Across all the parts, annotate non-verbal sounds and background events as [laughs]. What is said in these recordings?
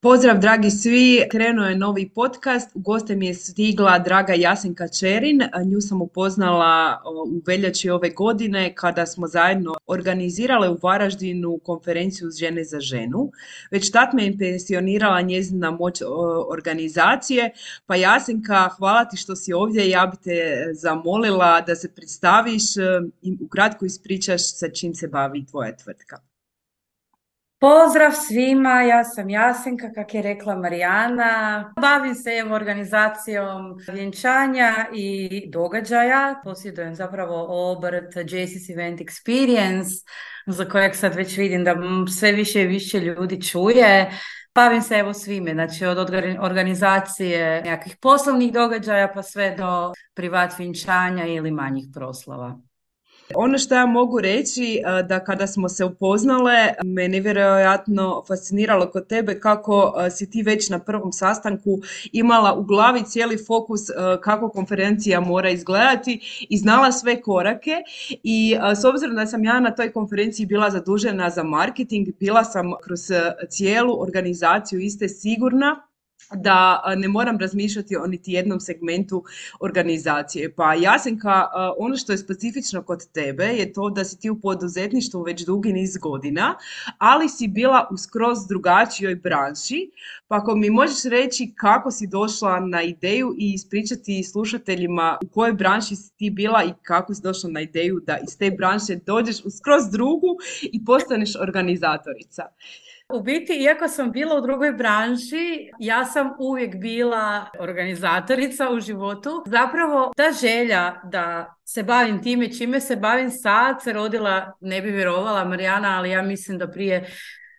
Pozdrav dragi svi, krenuo je novi podcast, u goste mi je stigla draga Jasenka Čerin, nju sam upoznala u veljači ove godine kada smo zajedno organizirale u Varaždinu konferenciju žene za ženu. Već tad me impresionirala njezina moć organizacije, pa Jasenka hvala ti što si ovdje, ja bi te zamolila da se predstaviš i ukratko ispričaš sa čim se bavi tvoja tvrtka. Pozdrav svima, ja sam Jasenka, kak je rekla Marijana. Bavim se evo organizacijom vjenčanja i događaja. Posjedujem zapravo obrt Jesus Event Experience, za kojeg sad već vidim da sve više i više ljudi čuje. Bavim se evo svime, znači od organizacije nekakvih poslovnih događaja pa sve do privat vjenčanja ili manjih proslava. Ono što ja mogu reći da kada smo se upoznale, me nevjerojatno fasciniralo kod tebe kako si ti već na prvom sastanku imala u glavi cijeli fokus kako konferencija mora izgledati i znala sve korake. I s obzirom da sam ja na toj konferenciji bila zadužena za marketing, bila sam kroz cijelu organizaciju iste sigurna da ne moram razmišljati o niti jednom segmentu organizacije. Pa Jasenka, ono što je specifično kod tebe je to da si ti u poduzetništvu već dugi niz godina, ali si bila u skroz drugačijoj branši. Pa ako mi možeš reći kako si došla na ideju i ispričati slušateljima u kojoj branši si ti bila i kako si došla na ideju da iz te branše dođeš u skroz drugu i postaneš organizatorica. U biti, iako sam bila u drugoj branži, ja sam uvijek bila organizatorica u životu. Zapravo, ta želja da se bavim time čime se bavim sad se rodila, ne bi vjerovala Marijana, ali ja mislim da prije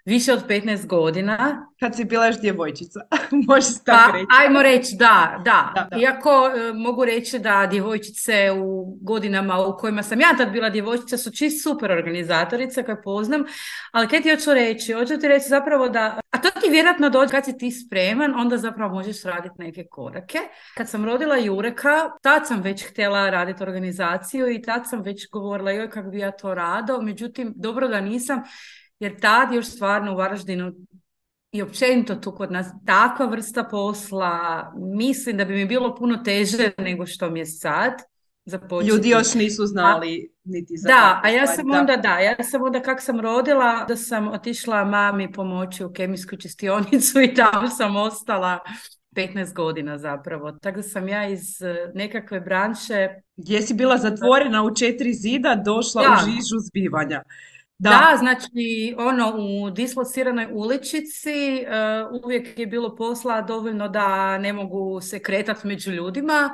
više od 15 godina. Kad si bila još djevojčica, [laughs] možeš tako pa, reći. Ajmo reći, da, da. Iako e, mogu reći da djevojčice u godinama u kojima sam ja tad bila djevojčica su čist super organizatorice koje poznam, ali kaj ti hoću reći? Hoću ti reći zapravo da, a to ti vjerojatno dođe kad si ti spreman, onda zapravo možeš raditi neke korake. Kad sam rodila Jureka, tad sam već htjela raditi organizaciju i tad sam već govorila joj kako bi ja to rado, međutim dobro da nisam jer tad još stvarno u Varaždinu i općenito tu kod nas takva vrsta posla, mislim da bi mi bilo puno teže nego što mi je sad. Započeti. Ljudi još nisu znali niti za Da, a ja sam onda, da, ja sam onda kak sam rodila, da sam otišla mami pomoći u kemijsku čistionicu i tamo sam ostala 15 godina zapravo. Tako da sam ja iz eh, nekakve branše... Gdje si bila zatvorena u četiri zida, došla u žižu zbivanja. Da. znači ono u dislociranoj uličici uh, uvijek je bilo posla dovoljno da ne mogu se kretati među ljudima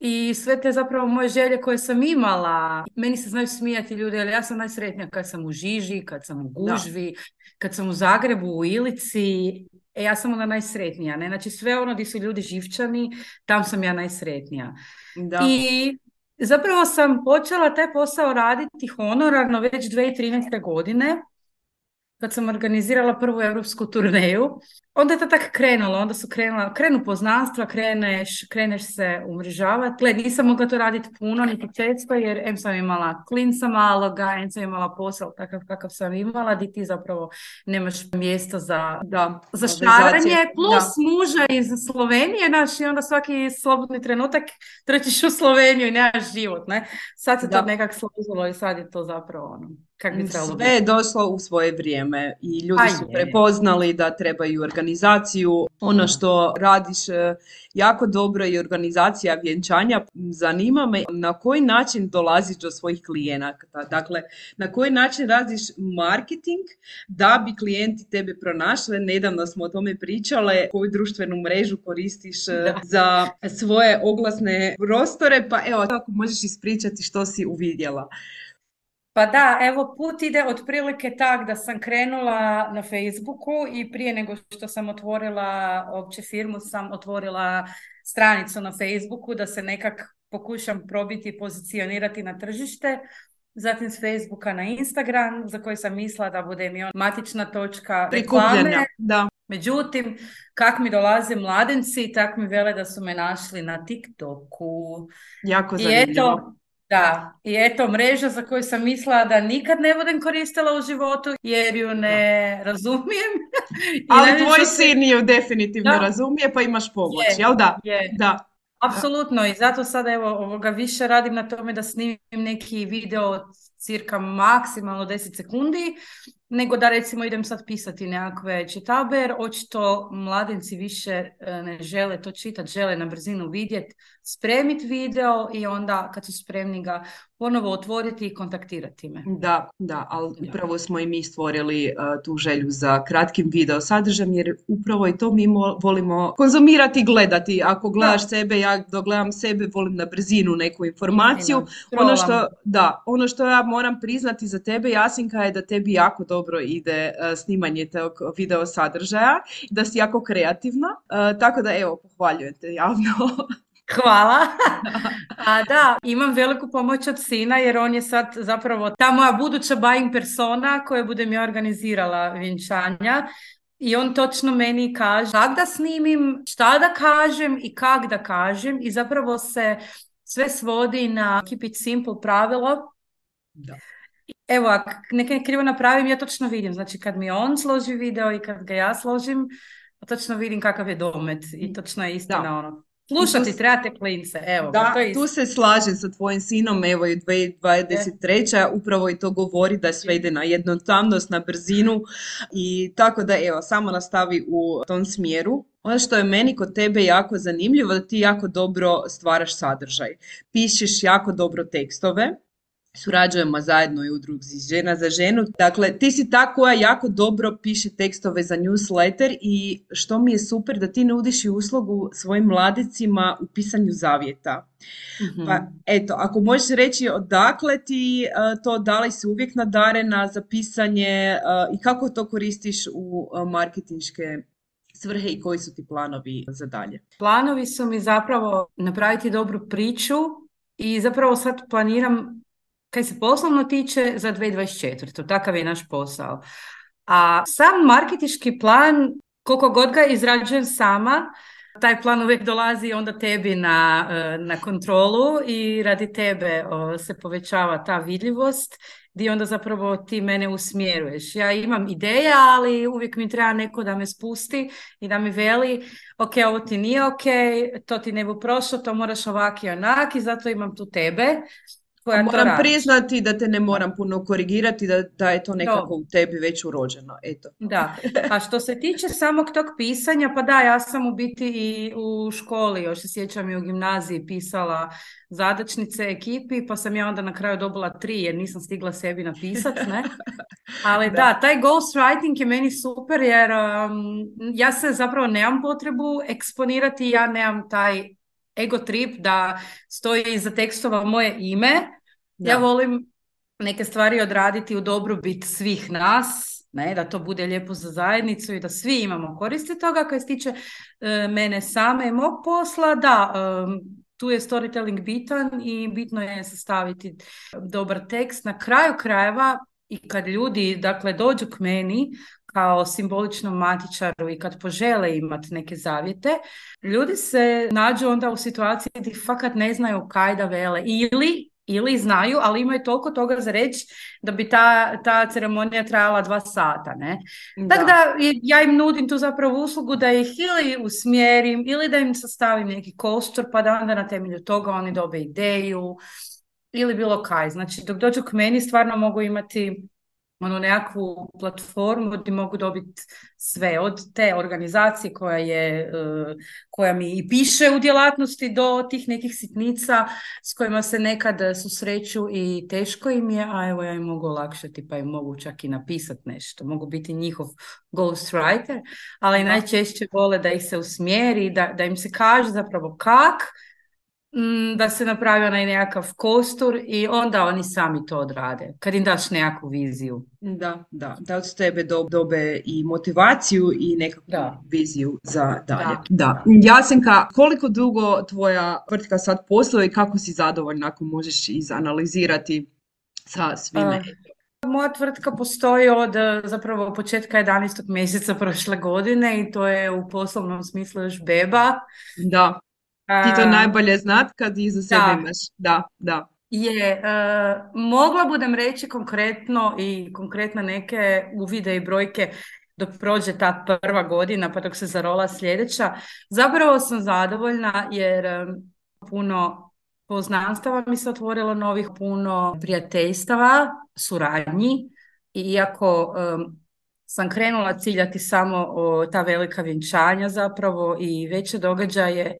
i sve te zapravo moje želje koje sam imala, meni se znaju smijati ljudi, ali ja sam najsretnija kad sam u Žiži, kad sam u Gužvi, kad sam u Zagrebu, u Ilici, e, ja sam onda najsretnija. Ne? Znači sve ono gdje su ljudi živčani, tam sam ja najsretnija. Da. I Zapravo sam počela taj posao raditi honorarno već 2013. godine kad sam organizirala prvu europsku turneju, onda je to tako krenulo, onda su krenula, krenu poznanstva, kreneš, kreneš se umrežavati. Gle, nisam mogla to raditi puno, niti često, jer em sam imala klinca maloga, em sam imala posao takav kakav sam imala, di ti zapravo nemaš mjesta za, da, za šaranje, plus muža iz Slovenije, naš, i onda svaki slobodni trenutak trećiš u Sloveniju i nemaš život, ne? Sad se to nekak složilo i sad je to zapravo ono Kak bi trebalo Sve je došlo u svoje vrijeme i ljudi Pa su prepoznali da trebaju organizaciju. Ono što radiš e, jako dobro je organizacija vjenčanja. Zanima me na koji način dolaziš do svojih klijenata. Dakle, na koji način radiš marketing da bi klijenti tebe pronašli. Nedavno smo o tome pričale. Koju društvenu mrežu koristiš e, Da. za svoje oglasne prostore. Pa evo, ako možeš ispričati što si uvidjela. Pa da, evo put ide otprilike tak da sam krenula na Facebooku i prije nego što sam otvorila opće firmu sam otvorila stranicu na Facebooku da se nekak pokušam probiti i pozicionirati na tržište. Zatim s Facebooka na Instagram za koji sam mislila da bude mi on matična točka reklame. Da. Međutim, kak mi dolaze mladenci, tak mi vele da su me našli na TikToku. Jako I zanimljivo. eto, da, i eto mreža za koju sam mislila da nikad ne budem koristila u životu jer ju ne razumijem. [laughs] I Ali tvoj sin ju definitivno Da. razumije, pa imaš pomoć, Je, jel da? je. Da. Apsolutno i zato sada evo ovoga više radim na tome da snimim neki video od cirka maksimalno 10 sekundi nego da recimo idem sad pisati nekakve čitabe jer očito mladenci više e, ne žele to čitati, žele na brzinu vidjeti, spremiti video i onda kad su spremni ga ponovo otvoriti i kontaktirati me. Da, da, ali upravo smo i mi stvorili uh, tu želju za kratkim video sadržajem jer upravo i to mi mo- volimo konzumirati i gledati. Ako gledaš sebe, ja dok gledam sebe, volim na brzinu neku informaciju. Ono što, da, ono što ja moram priznati za tebe, Jasinka, je da tebi jako dobro ide uh, snimanje tog video sadržaja, da si jako kreativna, uh, tako da evo, pohvaljujem te javno. [laughs] Hvala. [laughs] A da, imam veliku pomoć od sina jer on je sad zapravo ta moja buduća buying persona koja budem ja organizirala vjenčanja. I on točno meni kaže kak da snimim, šta da kažem i kak da kažem i zapravo se sve svodi na keep it simple pravilo. Da. Evo, ako neke krivo napravim, ja točno vidim. Znači, kad mi on složi video i kad ga ja složim, točno vidim kakav je domet i točno je istina Da. ono. Slušati trebate klince, evo, Da, to je tu se slažem sa tvojim sinom, evo i 2023. upravo i to govori da sve ide na jednostavnost, na brzinu i tako da evo, samo nastavi u tom smjeru. Ono što je meni kod tebe jako zanimljivo, da ti jako dobro stvaraš sadržaj. Pišeš jako dobro tekstove, surađujemo zajedno i u udruzi Žena za ženu. Dakle, ti si ta koja jako dobro piše tekstove za newsletter i što mi je super da ti nudiš i uslugu svojim mladicima u pisanju zavjeta. Mhm. Pa eto, ako možeš reći odakle ti e, to, da li si uvijek nadarena za pisanje e, i kako to koristiš u e, marketinške svrhe i koji su ti planovi za dalje? Planovi su mi zapravo napraviti dobru priču i zapravo sad planiram, kaj se poslovno tiče, za 2024. Takav je naš posao. A sam marketički plan, koliko god ga izrađujem sama, taj plan uvijek dolazi onda tebi na, e, na kontrolu i radi tebe se povećava ta vidljivost gdje onda zapravo ti mene usmjeruješ. Ja imam ideje, ali uvijek mi treba neko da me spusti i da mi veli ok, ovo ti nije ok, to ti ne bu prošlo, to moraš ovak i onak i zato imam tu tebe koja to Moram radi. priznati da te ne moram puno korigirati, da, da je to nekako u tebi već urođeno. Eto. Da, a što se tiče samog tog pisanja, pa da, ja sam u biti i u školi, još se sjećam i u gimnaziji pisala zadačnice ekipi, pa sam ja onda na kraju dobila tri jer nisam stigla sebi napisat, ne? [laughs] Ali Da. da, taj ghostwriting je meni super jer um, ja se zapravo nemam potrebu eksponirati, ja nemam taj ego trip da stoji iza tekstova moje ime. Ja Da. volim neke stvari odraditi u dobrobit svih nas, ne, da to bude lijepo za zajednicu i da svi imamo koristi toga. Kad se tiče e, mene same i mog posla, da, em, tu je storytelling bitan i bitno je sastaviti dobar tekst. Na kraju krajeva i kad ljudi, dakle, dođu k meni kao simboličnom matičaru i kad požele imati neke zavjete, ljudi se nađu onda u situaciji gdje fakat ne znaju kaj da vele ili ili znaju, ali imaju toliko toga za reći da bi ta, ta ceremonija trajala dva sata, ne? Tako da ja im nudim tu zapravo uslugu da ih ili usmjerim ili da im sastavim neki kostur pa da onda na temelju toga oni dobe ideju ili bilo kaj. Znači, dok dođu k meni stvarno mogu imati ono nekakvu platformu gdje mogu dobiti sve od te organizacije koja je e, koja mi i piše u djelatnosti do tih nekih sitnica s kojima se nekad susreću i teško im je, a evo ja im mogu olakšati pa im mogu čak i napisati nešto. Mogu biti njihov ghostwriter, ali najčešće vole da ih se usmjeri, da, da im se kaže zapravo kak Mm, da se napravi onaj nekakav kostur i onda oni sami to odrade, kad im daš nekakvu viziju. Da, da, da od tebe dobe i motivaciju i nekakvu da. viziju za dalje. Da. da. Jasenka, koliko dugo tvoja tvrtka sad posluje i kako si zadovoljna ako možeš izanalizirati sa svime? moja tvrtka postoji od zapravo početka 11. mjeseca prošle godine i to je u poslovnom smislu još beba. Da. Ti to najbolje znat kad iza sebe da. imaš. Da, da. Je, uh, mogla budem reći konkretno i konkretno neke uvide i brojke dok prođe ta prva godina pa dok se zarola sljedeća. Zapravo sam zadovoljna jer um, puno poznanstava mi se otvorilo novih, puno prijateljstava, suradnji iako um, sam krenula ciljati samo o ta velika vjenčanja zapravo i veće događaje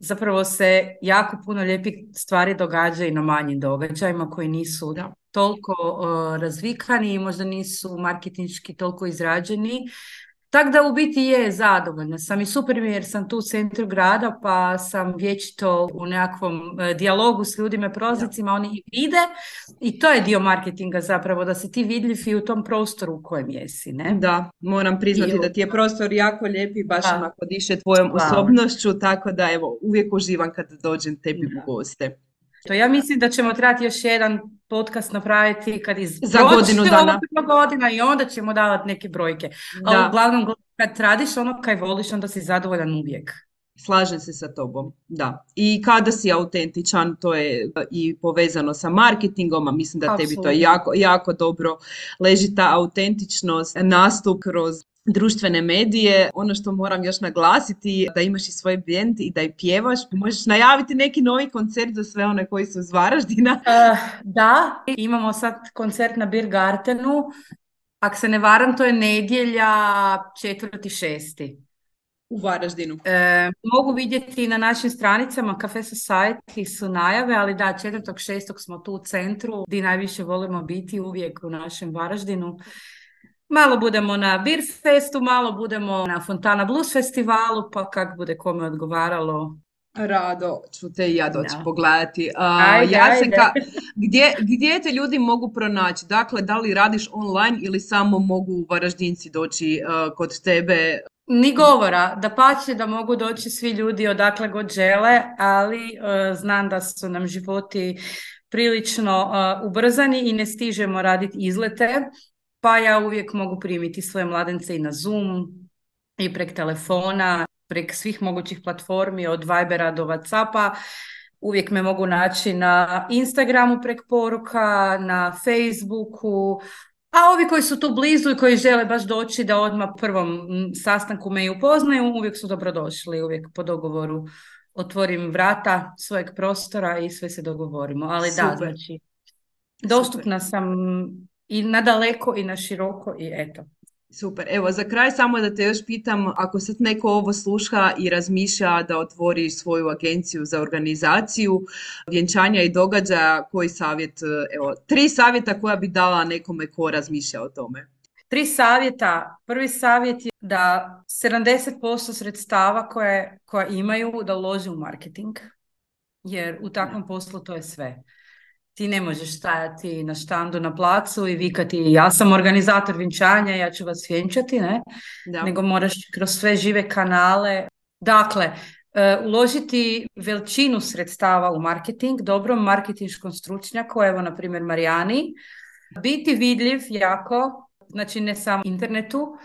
zapravo se jako puno lijepih stvari događa i na manjim događajima koji nisu da. toliko uh, razvikani i možda nisu marketinški toliko izrađeni. Tako da u biti je zadovoljna sam i super mi jer sam tu u centru grada pa sam vječito u nekakvom uh, dijalogu s ljudima i prozicima, oni ih vide i to je dio marketinga zapravo, da si ti vidljiv i u tom prostoru u kojem jesi. Ne? Da, moram priznati da ti je prostor jako lijep i baš onako diše tvojom osobnošću, tako da evo, uvijek uživam kad dođem tebi u goste. To ja mislim da ćemo trebati još jedan podcast napraviti kad iz za godinu dana. godina i onda ćemo davati neke brojke. Da. Ali uglavnom kad radiš ono kaj voliš onda si zadovoljan uvijek. Slažem se sa tobom, da. I kada si autentičan, to je i povezano sa marketingom, a mislim da tebi to jako, jako dobro leži ta autentičnost, nastup kroz društvene medije. Ono što moram još naglasiti da imaš i svoj band i da i pjevaš. Možeš najaviti neki novi koncert za sve one koji su iz Varaždina? Uh, [laughs] da, imamo sad koncert na Beer Gartenu. Ako se ne varam, to je nedjelja četvrti šesti. U Varaždinu. E, mogu vidjeti na našim stranicama Cafe Society su najave, ali da, četvrtog šestog smo tu u centru gdje najviše volimo biti uvijek u našem Varaždinu. Malo budemo na Beer Festu, malo budemo na Fontana Blues festivalu, pa kak bude kome odgovaralo. Rado ću te i ja doći pogledati. Uh, Jasenka, gdje, gdje te ljudi mogu pronaći? Dakle, da li radiš online ili samo mogu Varaždinci doći kod tebe? Ni govora, da pače da mogu doći svi ljudi odakle god žele, ali znam da su nam životi prilično ubrzani i ne stižemo raditi izlete pa ja uvijek mogu primiti svoje mladence i na Zoom i prek telefona, prek svih mogućih platformi od Vibera do Whatsappa. Uvijek me mogu naći na Instagramu prek poruka, na Facebooku, a ovi koji su tu blizu i koji žele baš doći da odmah prvom sastanku me i upoznaju, uvijek su dobrodošli, uvijek po dogovoru otvorim vrata svojeg prostora i sve se dogovorimo. Ali da, znači, dostupna sam i na daleko i na široko i eto. Super. Evo, za kraj samo da te još pitam, ako sad neko ovo sluša i razmišlja da otvori svoju agenciju za organizaciju vjenčanja i događaja, koji savjet, evo, tri savjeta koja bi dala nekome ko razmišlja o tome? Tri savjeta. Prvi savjet je da 70% sredstava koje, koja imaju da ulože u marketing, jer u takvom poslu to je sve ti ne možeš stajati na štandu na placu i vikati ja sam organizator vinčanja, ja ću vas vjenčati, ne? Nego moraš kroz sve žive kanale. Dakle, uh, uložiti veličinu sredstava u marketing, dobrom marketinškom stručnjaku, evo na primjer Marijani, biti vidljiv jako, znači ne samo internetu,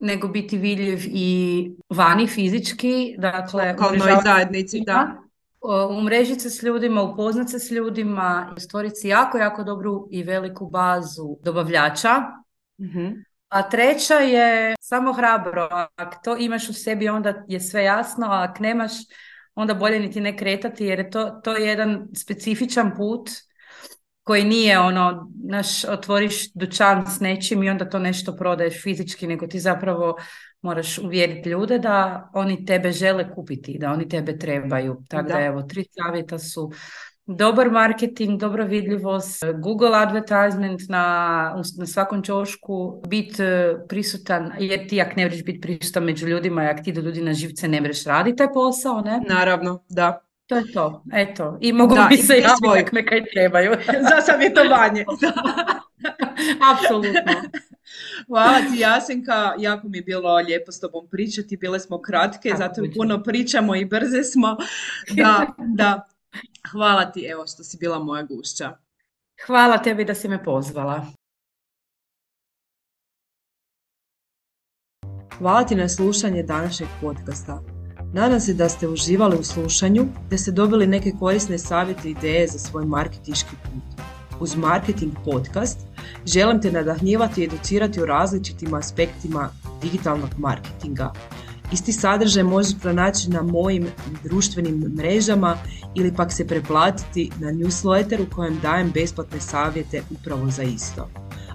nego biti vidljiv i vani fizički, dakle... Kao zajednici, da umrežiti se s ljudima, upoznati se s ljudima i stvoriti jako, jako dobru i veliku bazu dobavljača. mm A treća je samo hrabro. Ako to imaš u sebi, onda je sve jasno, a ako nemaš, onda bolje niti ne kretati, jer je to, to je jedan specifičan put koji nije ono, naš, otvoriš dućan s nečim i onda to nešto prodaješ fizički, nego ti zapravo moraš uvjeriti ljude da oni tebe žele kupiti, da oni tebe trebaju. Tako da, evo, tri savjeta su dobar marketing, dobra vidljivost, Google advertisement na, na svakom čošku, biti e, prisutan, jer ti ako ne vreš biti prisutan među ljudima, ako ti do ljudi na živce ne vreš raditi taj posao, ne? Naravno, da. To je to, eto. I mogu da, bi se javiti me kaj trebaju. [laughs] Za savjetovanje. [laughs] Apsolutno. Hvala ti Jasenka, jako mi je bilo lijepo s tobom pričati, bile smo kratke, zato puno pričamo i brze smo. Da, da. Hvala ti evo što si bila moja gušća. Hvala tebi da si me pozvala. Hvala ti na slušanje današnjeg podcasta. Nadam se da ste uživali u slušanju, da ste dobili neke korisne savjete i ideje za svoj marketinški put. Uz Marketing Podcast želim te nadahnjivati i educirati u različitim aspektima digitalnog marketinga. Isti sadržaj možeš pronaći na mojim društvenim mrežama ili pak se preplatiti na newsletter u kojem dajem besplatne savjete upravo za isto.